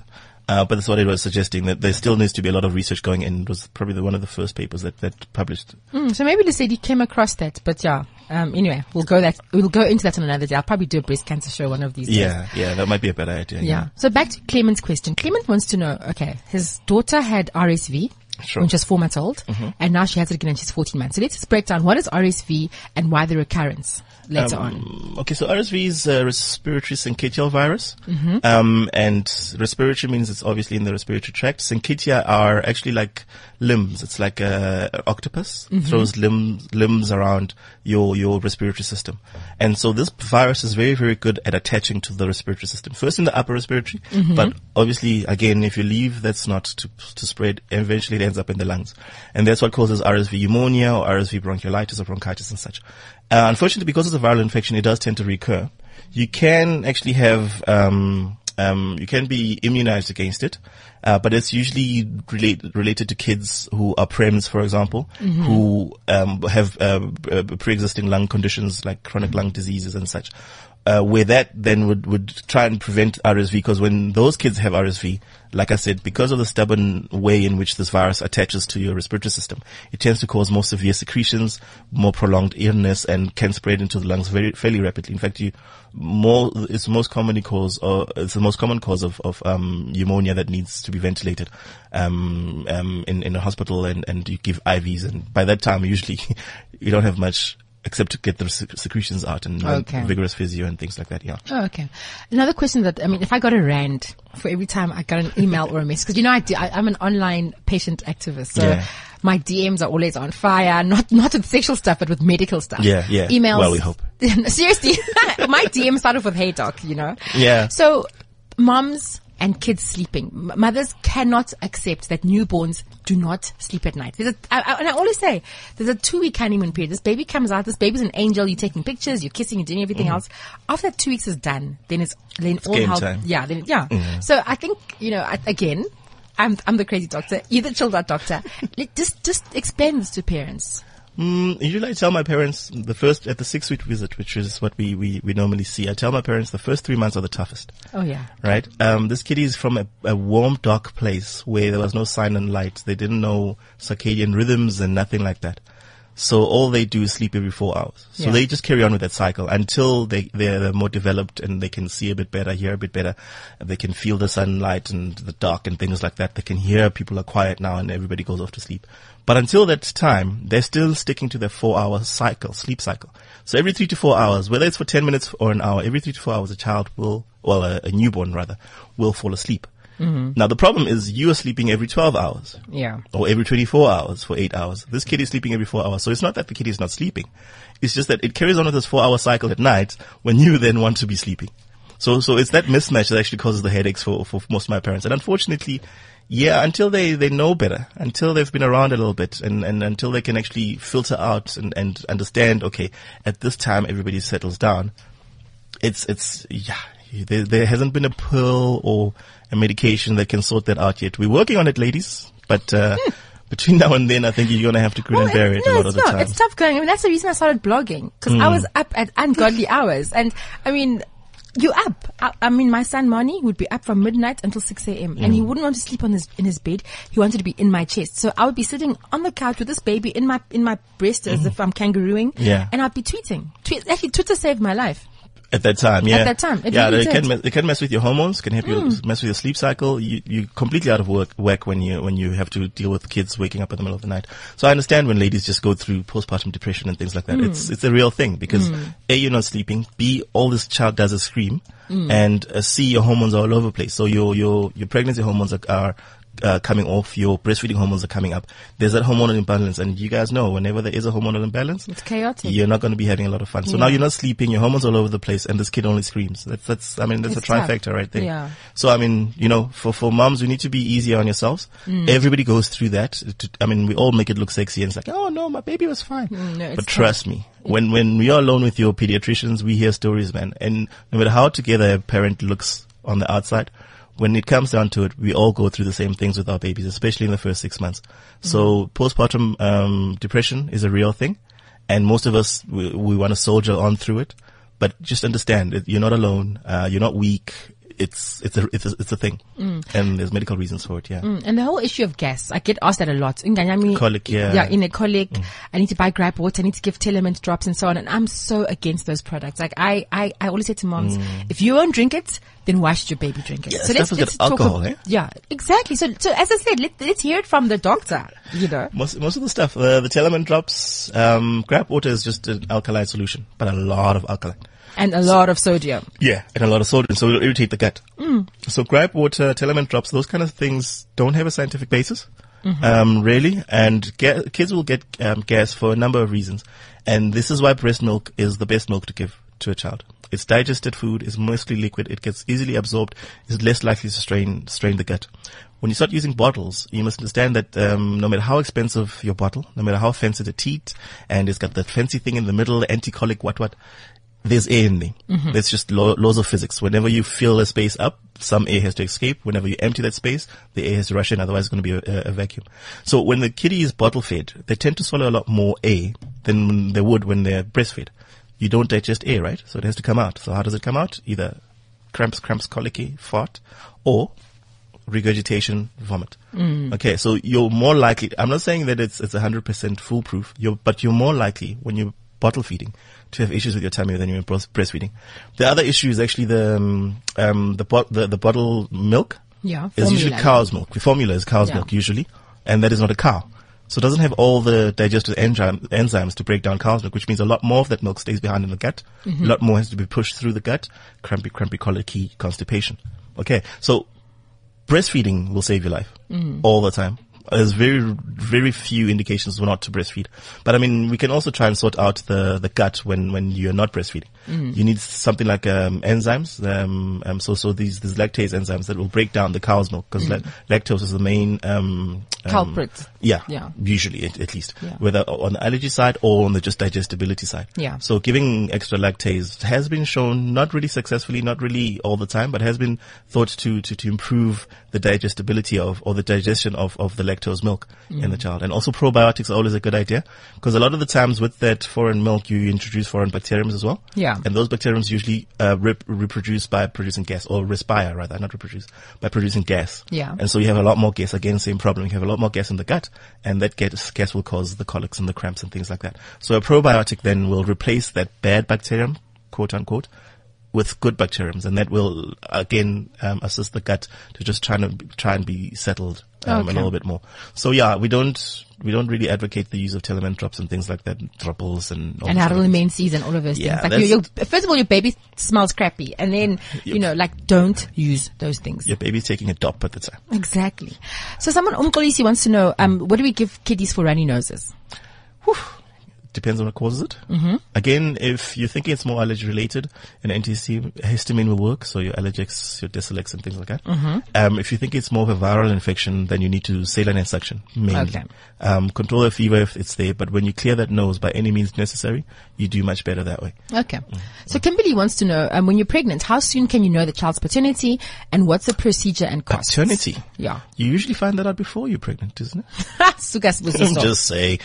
Uh, but that's what it was suggesting that there still needs to be a lot of research going in. It was probably the, one of the first papers that, that published. Mm, so maybe Lucidi came across that, but yeah. Um, anyway, we'll go that, we'll go into that on another day. I'll probably do a breast cancer show one of these days. Yeah, yeah, that might be a better idea. Yeah. So back to Clement's question. Clement wants to know, okay, his daughter had RSV Sure. when she was four months old, and now she has it again and she's 14 months. So let's break down what is RSV and why the recurrence later on. Um, Okay, so RSV is a respiratory syncytial virus. Mm-hmm. Um, and respiratory means it's obviously in the respiratory tract. Syncytia are actually like limbs. It's like a, a octopus Mm-hmm. throws limbs, limbs around your, your respiratory system. And so this virus is very, very good at attaching to the respiratory system. First in the upper respiratory, Mm-hmm. but obviously again, if you leave, that's not to, to spread. Eventually ends up in the lungs. And that's what causes RSV pneumonia or RSV bronchiolitis or bronchitis and such. Uh, unfortunately, because it's a viral infection, it does tend to recur. You can actually have, um, um, you can be immunized against it, uh, but it's usually relate, related to kids who are prems, for example, who um, have uh, uh, pre-existing lung conditions like chronic lung diseases and such. Uh, where that then would, would try and prevent RSV because when those kids have RSV, like I said, because of the stubborn way in which this virus attaches to your respiratory system, it tends to cause more severe secretions, more prolonged illness, and can spread into the lungs very fairly rapidly. In fact, you more it's the most commonly cause or it's the most common cause of of um, pneumonia that needs to be ventilated um, um, in in a hospital, and and you give IVs, and by that time usually you don't have much. Except to get the secretions out and Okay. vigorous physio and things like that. Yeah. Oh, okay. Another question that, I mean, if I got a rand for every time I got an email or a message, because you know, I do, I, I'm an online patient activist, so Yeah. my DMs are always on fire, not, not with sexual stuff, but with medical stuff. Yeah, yeah. Emails. Well, we hope. Seriously, my DM started with hey doc, you know? Yeah. So, moms and kids sleeping. M- Mothers cannot accept that newborns do not sleep at night. There's a, I, I, and I always say, there's a two week honeymoon period. This baby comes out, this baby's an angel, you're taking pictures, you're kissing, you're doing everything else. After that two weeks is done, then it's, then all Mm. game hell, time. yeah, then, yeah. So I think, you know, I, again, I'm, I'm the crazy doctor. You're the chilled out doctor. Just, just explain this to parents. Mm, usually I tell my parents the first, at the six week visit, which is what we, we, we normally see, I tell my parents the first three months are the toughest. Oh yeah. Right? Um, this kitty is from a, a warm, dark place where there was no sign and light. They didn't know circadian rhythms and nothing like that. So all they do is sleep every four hours. So Yeah. they just carry on with that cycle until they, they're more developed and they can see a bit better, hear a bit better. They can feel the sunlight and the dark and things like that. They can hear people are quiet now and everybody goes off to sleep. But until that time, they're still sticking to their four hour cycle, sleep cycle. So every three to four hours, whether it's for 10 minutes or an hour, every three to four hours, a child will, well, a, a newborn rather, will fall asleep. Mm-hmm. Now the problem is you are sleeping every 12 hours Yeah. or every 24 hours for eight hours. This kid is sleeping every four hours. So it's not that the kid is not sleeping. It's just that it carries on with this four hour cycle at night when you then want to be sleeping. So, so it's that mismatch that actually causes the headaches for, for most of my parents. And unfortunately, Yeah, until they, they know better, until they've been around a little bit and, and until they can actually filter out and, and understand, okay, at this time everybody settles down. It's, it's, yeah, there, there hasn't been a pill or a medication that can sort that out yet. We're working on it, ladies, but, uh, hmm. between now and then, I think you're going to have to grin and bear it no, a lot it's of the not. time. It's tough going. I mean, that's the reason I started blogging because I hmm. was up at ungodly hours, and I mean. You up? I, I mean, my son Mani would be up from midnight until six a.m. and he hmm. wouldn't want to sleep on his in his bed. He wanted to be in my chest, so I would be sitting on the couch with this baby in my in my breast as if I'm kangarooing. Yeah. and I'd be tweeting. Tweet, actually, Twitter saved my life. At that time, yeah. At that time, it yeah, really it did. can, can mess with your hormones, can help you mm. mess with your sleep cycle. You, you're completely out of work, whack when you, when you have to deal with kids waking up in the middle of the night. So I understand when ladies just go through postpartum depression and things like that. Mm. It's, it's a real thing because mm. A, you're not sleeping. B, all this child does is scream. And uh, C, your hormones are all over the place. So your, your, your pregnancy hormones are, are uh, coming off, your breastfeeding hormones are coming up. There's that hormonal imbalance, and you guys know whenever there is a hormonal imbalance, It's chaotic. you're not going to be having a lot of fun. So now you're not sleeping, your hormones all over the place, and this kid only screams. That's that's I mean that's It's a tough. trifecta right there. Yeah. So I mean, you know, for for moms, we need to be easier on yourselves. Mm. Everybody goes through that. I mean, we all make it look sexy, and it's like, oh no, my baby was fine. Mm, no, but tough. trust me, when when we are alone with your pediatricians, we hear stories, man. And no matter how together a parent looks on the outside, when it comes down to it, we all go through the same things with our babies, especially in the first six months. So postpartum um, depression is a real thing, and most of us we, we want to soldier on through it. But just understand, you're not alone. Uh, you're not weak. It's it's a it's a, it's a thing, and there's medical reasons for it. Yeah. Mm, And the whole issue of gas, I get asked that a lot. Nganyami, Colic, yeah. Yeah, in a colic, I need to buy gripe water, I need to give Telament drops and so on. And I'm so against those products. Like I, I, I always say to moms, if you won't drink it, then why should your baby drink it? Yeah, stuff has got talk alcohol, of- eh? Yeah, exactly. So, so as I said, let, let's hear it from the doctor, you know. Most most of the stuff, uh, the Telament drops, um, gripe water is just an alkaline solution, but a lot of alkaline. And a lot of sodium. Yeah, and a lot of sodium, so it'll irritate the gut. So gripe water, Telament drops, those kind of things don't have a scientific basis, um, really. And ga- kids will get um, gas for a number of reasons, and this is why breast milk is the best milk to give to a child. It's digested food, it's mostly liquid, it gets easily absorbed, is less likely to strain strain the gut. When you start using bottles, you must understand that um, no matter how expensive your bottle, no matter how fancy the teat, and it's got that fancy thing in the middle, anti-colic, what what, there's air in there. Mm-hmm. There's just law, laws of physics. Whenever you fill a space up, some air has to escape. Whenever you empty that space, the air has to rush in. Otherwise, it's going to be a, a, vacuum. So when the kitty is bottle fed, they tend to swallow a lot more air than they would when they're breastfed. You don't digest air, right? So it has to come out. So how does it come out? Either cramps, cramps, colicky, fart, or regurgitation, vomit. Mm. Okay, so you're more likely. I'm not saying that it's it's 100% foolproof. You're, but you're more likely when you're bottle feeding to have issues with your tummy than you're breast- breastfeeding. The other issue is actually the um, um the, bot- the the bottle milk. Yeah, is usually cow's milk. The formula is cow's Yeah. milk usually, and that is not a cow. So it doesn't have all the digestive enzyme, enzymes to break down cow's milk, which means a lot more of that milk stays behind in the gut. Mm-hmm. A lot more has to be pushed through the gut. Crampy, crampy, colicky, constipation. Okay, so breastfeeding will save your life all the time. There's very, very few indications for not to breastfeed. But I mean, we can also try and sort out the, the gut when, when you're not breastfeeding. You need something like, um, enzymes. Um, um, so, so these, these lactase enzymes that will break down the cow's milk because lactose is the main, um, um, Culprit. Yeah. Yeah. Usually, at, at least. Yeah. Whether on the allergy side or on the just digestibility side. Yeah. So giving extra lactase has been shown, not really successfully, not really all the time, but has been thought to, to, to improve the digestibility of, or the digestion of, of the lactose milk in Mm. the child. And also probiotics are always a good idea because a lot of the times with that foreign milk, you introduce foreign bacteriums as well. Yeah. And those bacteriums usually, uh, rep- reproduce by producing gas or respire rather, not reproduce, by producing gas. Yeah. And so you have a lot more gas. Again, same problem. You have a lot more gas in the gut and that gas, gas will cause the colics and the cramps and things like that. So a probiotic then will replace that bad bacterium, quote unquote, with good bacteriums, and that will again um, assist the gut to just try to try and be settled um, Okay. a little bit more. So yeah, we don't we don't really advocate the use of Telament drops and things like that, dropples and all and these how to other things. season, all of those Yeah, things. Like you, first of all, your baby smells crappy, and then you know, like, don't use those things. Your baby's taking a dop at the time. Exactly. So someone Umkolisi wants to know, um, what do we give kiddies for runny noses? Depends on what causes it. Mm-hmm. Again, if you're thinking it's more allergy related, an antihistamine will work. So your Allergex, your Deselex and things like that. Mm-hmm. Um, if you think it's more of a viral infection, then you need to saline and suction mainly. Okay. Um, control the fever if it's there, but when you clear that nose by any means necessary, you do much better that way. Okay. So Kimberly wants to know, um, when you're pregnant, how soon can you know the child's paternity and what's the procedure and costs? Paternity. Yeah. You usually find that out before you're pregnant, isn't it? Just say.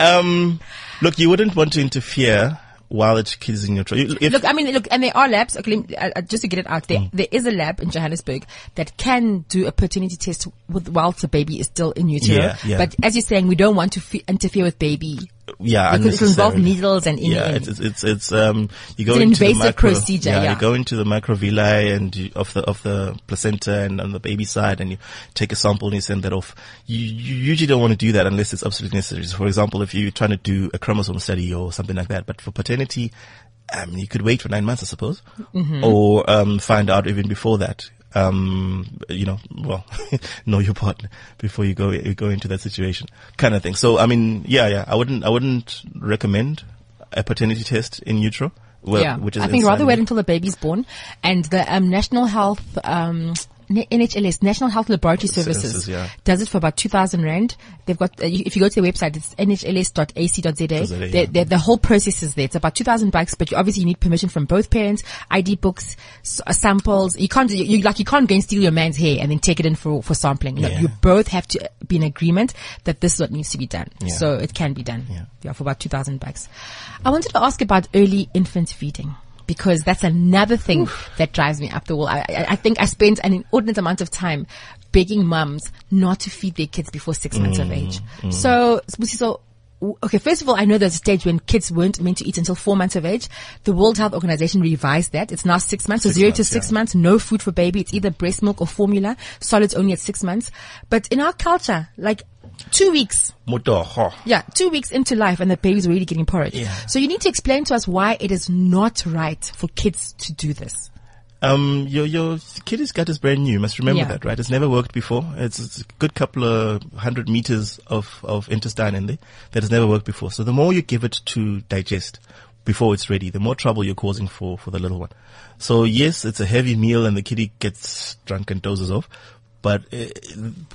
Um, look, you wouldn't want to interfere while the kid is in your. If, Look, I mean, look, and there are labs. Okay, uh, uh, just to get it out there, Mm. there is a lab in Johannesburg that can do a paternity test with whilst the baby is still in utero. Yeah, yeah. But as you're saying, we don't want to interfere with baby yeah, because it will involve needles and Yeah, it's, it's, it's, um, you go It's an into the invasive micro, procedure, Yeah, yeah. you go into the microvilli and you, of the, of the placenta and on the baby side and you take a sample and you send that off. You, you usually don't want to do that unless it's absolutely necessary. So for example, if you're trying to do a chromosome study or something like that, but for paternity, um, you could wait for nine months, I suppose, Mm-hmm. or, um, find out even before that. Um, you know, well, know your partner before you go, you go into that situation kind of thing. So, I mean, yeah, yeah, I wouldn't, I wouldn't recommend a paternity test in utero. Well, yeah, which is I think rather wait until the baby's born, and the um, National Health um, NHLS National Health Laboratory Services Services, yeah. does it for about two thousand rand. They've got uh, if you go to their website, it's nhls.ac.za. ZA, yeah. they- The whole process is there. It's about two thousand bucks, but you obviously you need permission from both parents, ID books, s- uh, samples. You can't you, you like you can't go and steal your man's hair and then take it in for for sampling. Yeah. you both have to be in agreement that this is what needs to be done. So it can be done. Yeah. Yeah, for about 2000 bucks. I wanted to ask about early infant feeding because that's another thing that drives me up the wall. I, I, I think I spent an inordinate amount of time begging mums not to feed their kids before six months of mm, age. Mm. So, so, okay, first of all, I know there's a stage when kids weren't meant to eat until four months of age. The World Health Organization revised that. It's now six months, so Six zero to six yeah. months, no food for baby. It's either breast milk or formula. Solids only at six months. But in our culture, like two weeks, Motoho. yeah, two weeks into life and the baby's already getting porridge. Yeah. So you need to explain to us why it is not right for kids to do this. Um, your your kid's gut is brand new. You must remember Yeah. that, right? It's never worked before. It's, it's a good couple of hundred meters of of intestine in there that has never worked before. So the more you give it to digest before it's ready, the more trouble you're causing for for the little one. So yes, it's a heavy meal, and the kitty gets drunk and dozes off. But uh,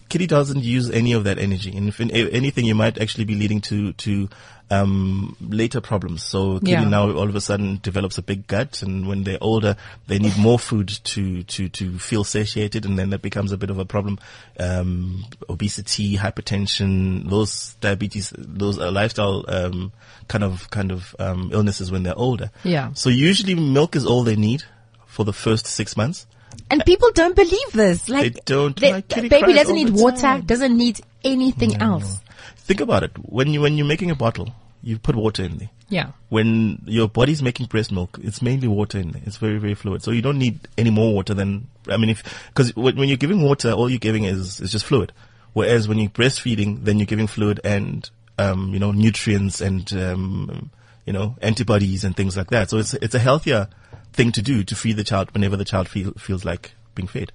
kitty doesn't use any of that energy, and if in, if anything, you might actually be leading to to um, later problems. So kitty Yeah. now all of a sudden develops a big gut, and when they're older, they need more food to to to feel satiated, and then that becomes a bit of a problem. Um, obesity, hypertension, those diabetes, those uh, lifestyle um, kind of kind of um, illnesses when they're older. Yeah. So usually milk is all they need for the first six months. And people don't believe this. Like They don't. they- My kitty baby doesn't need water, time. doesn't need anything else. Think about it. When you when you're making a bottle, you put water in there. Yeah. When your body's making breast milk, it's mainly water in there. It's very very fluid. So you don't need any more water than I mean, if because when, when you're giving water, all you're giving is is just fluid. Whereas when you're breastfeeding, then you're giving fluid and um, you know nutrients and um, you know antibodies and things like that. So it's it's a healthier thing to do to feed the child whenever the child feel, feels like being fed.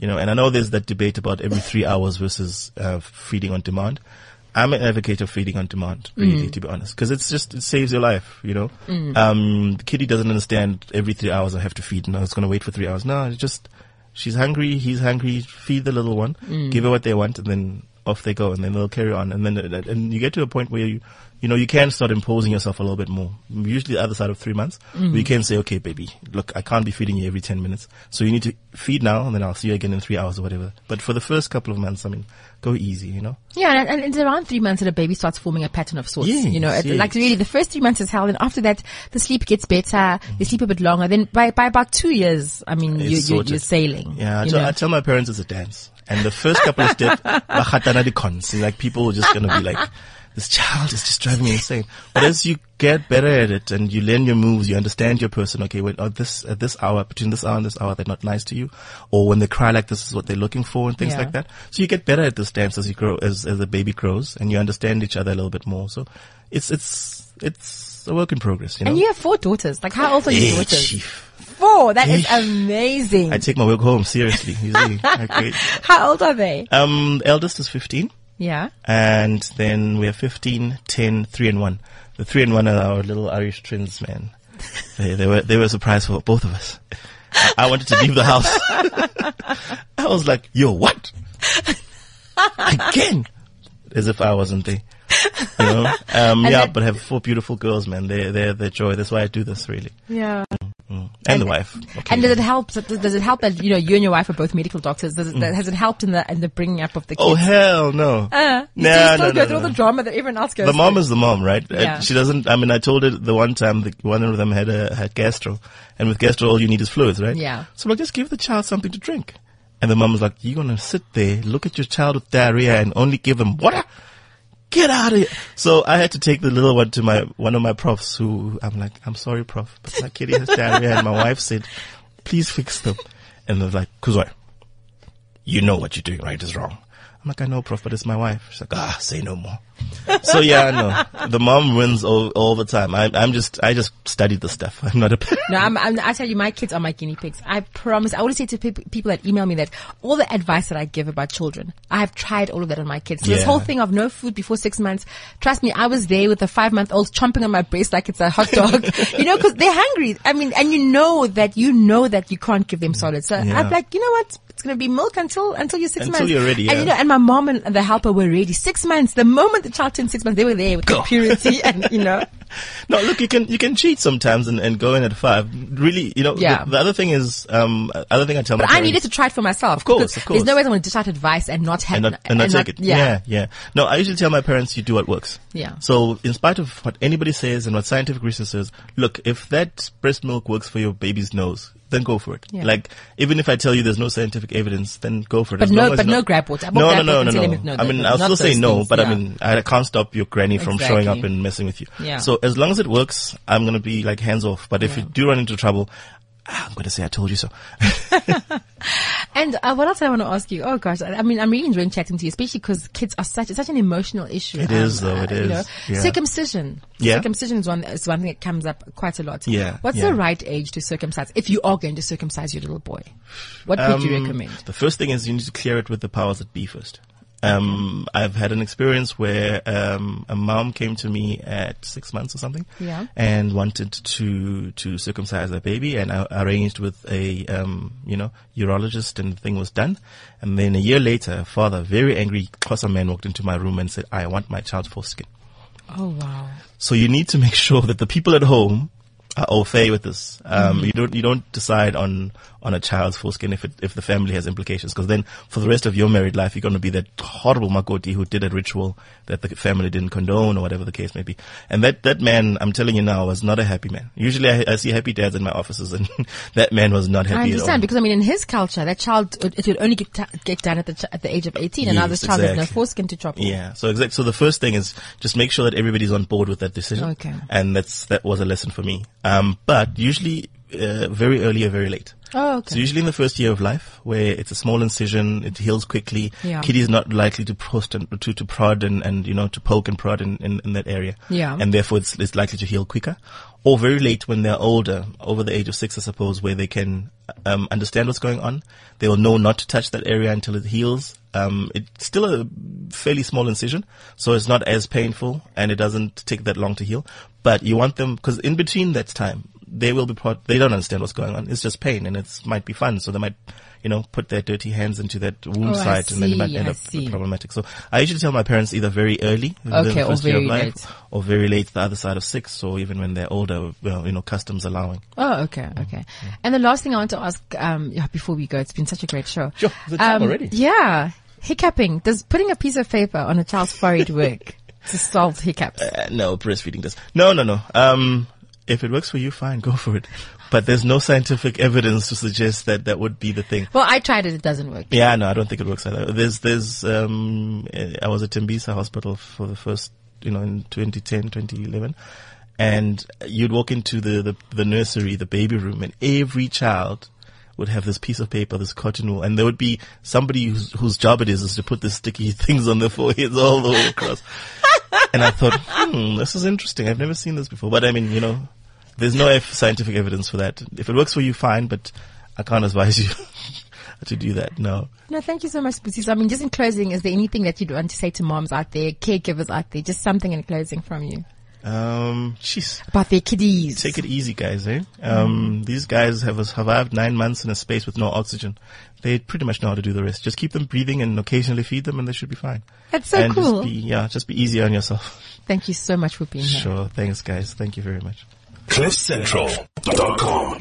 You know, and I know there's that debate about every three hours versus uh, feeding on demand. I'm an advocate of feeding on demand, really, to be honest, because it's just it saves your life. You know, um, the kitty doesn't understand every three hours I have to feed. No, it's going to wait for three hours. No, it's just she's hungry, he's hungry. Feed the little one, give her what they want, and then off they go, and then they'll carry on. And then and you get to a point where you you know you can start imposing yourself a little bit more. Usually, the other side of three months, mm-hmm. where you can say, okay, baby, look, I can't be feeding you every ten minutes, so you need to feed now, and then I'll see you again in three hours or whatever. But for the first couple of months, I mean, go easy, you know. Yeah, and, and it's around three months that a baby starts forming a pattern of sorts. Yes, you know, yes. like really the first three months is hell, and after that the sleep gets better, they mm-hmm. sleep a bit longer. Then by by about two years, I mean, It's you, you, sorted. you're sailing. Yeah, I you tell, tell my parents it's a dance. And the first couple of steps, bakhatana di cons. Like people are just gonna be like, this child is just driving me insane. But as you get better at it and you learn your moves, you understand your person. Okay, when oh, this at this hour, between this hour and this hour, they're not nice to you, or when they cry like this is what they're looking for, and things Yeah. like that. So you get better at this dance as you grow, as as the baby grows, and you understand each other a little bit more. So it's it's it's a work in progress. You know. and you have four daughters. Like how old are your daughters? chief. Four. That is amazing. I take my work home seriously. You see, okay. how old are they? Um, eldest is fifteen. Yeah. and then we have 15, 10, 3 and 1. the three and one are our little Irish twins, man. They, they were, they were a surprise for both of us. I, I wanted to leave the house. I was like, yo, what? Again? As if I wasn't there. You know? Um, yeah, that- but I have four beautiful girls, man. They're, they're the joy. That's why I do this, really. Yeah. Mm. And, the wife. And does it help? Does it help that you know you and your wife are both medical doctors? Does it, has it helped in the in the bringing up of the kids? Mm. Oh, hell no. Uh, Nah, no, go no, through all the drama that everyone else goes the mom through. is the mom, right? Uh, Yeah. She doesn't. I mean, I told her the one time the one of them had a had gastro, and with gastro, all you need is fluids, right? Yeah. So I'm like, just give the child something to drink. And the mom was like, "You're gonna sit there, look at your child with diarrhea, and only give them water? Get out of here!" So I had to take the little one to my one of my profs, who I'm like, "I'm sorry, prof, but my kitty has diarrhea," and my wife said, "Please fix them." And they're like, "Kuzwai, you know what you're doing right is wrong." I'm like, I know, prof, but it's my wife. She's like, ah, say no more. So yeah, no, the mom wins all, all the time. I, I'm just, I just studied the stuff. I'm not a. No, I'm, I'm, I tell you, my kids are my guinea pigs. I promise. I always say to peop people that email me that all the advice that I give about children, I have tried all of that on my kids. So this whole thing of no food before six months, trust me, I was there with a five month old chomping on my breast like it's a hot dog. you know, cause they're hungry. I mean, and you know that, you know that you can't give them solid. So Yeah. I'm like, you know what? It's going to be milk until, until you're six Until months. you're ready, And you know, and my mom and the helper were ready. Six months. The moment the child turned six months, they were there with the purity and, you know. No, look, you can you can cheat sometimes and, and go in at five. Really, you know. Yeah. The, the other thing is, um, other thing I tell my But I parents- needed to try it for myself. Of course, of course. There's no way I want to dish out advice and not have and not, and not take it. Yeah. Yeah. yeah, No, I usually tell my parents you do what works. Yeah. So in spite of what anybody says and what scientific research says, look, if that breast milk works for your baby's nose, then go for it. Yeah. Like, even if I tell you there's no scientific evidence, then go for it. But As no- but no not- gripe water. No, no, no, no, no. no, I mean, I'll still say those no, things, but yeah. I mean, I can't stop your granny from showing up and messing with you. Yeah. So as long as it works, I'm gonna be like hands off. But if you do run into trouble, I'm gonna say I told you so. And uh, what else I want to ask you? Oh gosh, I, I mean, I'm really enjoying chatting to you, especially because kids are such it's such an emotional issue. It is, though, it You is. know, Yeah. circumcision. Yeah. Circumcision is one is one thing that comes up quite a lot. Yeah, What's yeah. the right age to circumcise if you are going to circumcise your little boy? What would you Um, recommend? The first thing is you need to clear it with the powers that be first. Um, I've had an experience where um, a mom came to me at six months or something, Yeah. and wanted to to circumcise their baby, and I arranged with a um, you know urologist, and the thing was done. And then a year later, a father, very angry Xhosa man, walked into my room and said, "I want my child's foreskin." Oh wow. So you need to make sure that the people at home are au fait with this. Mm-hmm. Um, You don't you don't decide on on a child's foreskin if it, if the family has implications, because then for the rest of your married life you're going to be that horrible makoti who did a ritual that the family didn't condone or whatever the case may be. And that that man, I'm telling you now, was not a happy man. Usually I, I see happy dads in my offices, and that man was not happy I at all. understand because I mean, in his culture, that child it would only get, get done at the ch- at the age of 18, and now this child has no exactly. foreskin to chop. Yeah. So exact. So the first thing is just make sure that everybody's on board with that decision. Okay. And that's that was a lesson for me. Um, but usually uh, very early or very late. Oh, okay. So usually in the first year of life, where it's a small incision, it heals quickly. Yeah. Kitty is not likely to post and to, to prod and, and you know to poke and prod in, in, in that area. Yeah. And therefore it's, it's likely to heal quicker. Or very late when they're older, over the age of six, I suppose, where they can um, understand what's going on. They will know not to touch that area until it heals. Um, it's still a fairly small incision, so it's not as painful and it doesn't take that long to heal. But you want them because in between that time, they will be part. They don't understand what's going on. It's just pain, and it might be fun. So they might, you know, put their dirty hands into that wound Oh, site, and then it might end I up see. problematic. So I usually tell my parents either very early, Okay, the or first year of very life, late. or very late, the other side of six, or even when they're older, well, you know, customs allowing. Oh, okay, okay. And the last thing I want to ask, um, yeah, before we go, it's been such a great show. Sure, time um, already? Yeah, hiccuping. Does putting a piece of paper on a child's forehead work to solve hiccups? Uh, no, breastfeeding does. No, no, no. Um, if it works for you, fine, go for it. But there's no scientific evidence to suggest that that would be the thing. Well, I tried it; it doesn't work. Yeah, no, I don't think it works either. There's, there's, um, uh, I was at Tembisa Hospital for the first, you know, in 2010, 2011. And you'd walk into the, the, the nursery, the baby room, and every child would have this piece of paper, this cotton wool, and there would be somebody whose, whose job it is, is to put the sticky things on their foreheads all the way across. and I thought, hmm, this is interesting. I've never seen this before. But I mean, you know, there's no F- scientific evidence for that. If it works for you, fine, but I can't advise you to do that. No. No, thank you so much, Busi. I mean, just in closing, is there anything that you'd want to say to moms out there, caregivers out there, just something in closing from you? Um, jeez. About their kiddies. Take it easy, guys, eh? Um, these guys have survived nine months in a space with no oxygen. They pretty much know how to do the rest. Just keep them breathing and occasionally feed them and they should be fine. That's so and cool. Just be, yeah, just be easy on yourself. Thank you so much for being here. Sure. Thanks, guys. Thank you very much. CliffCentral.com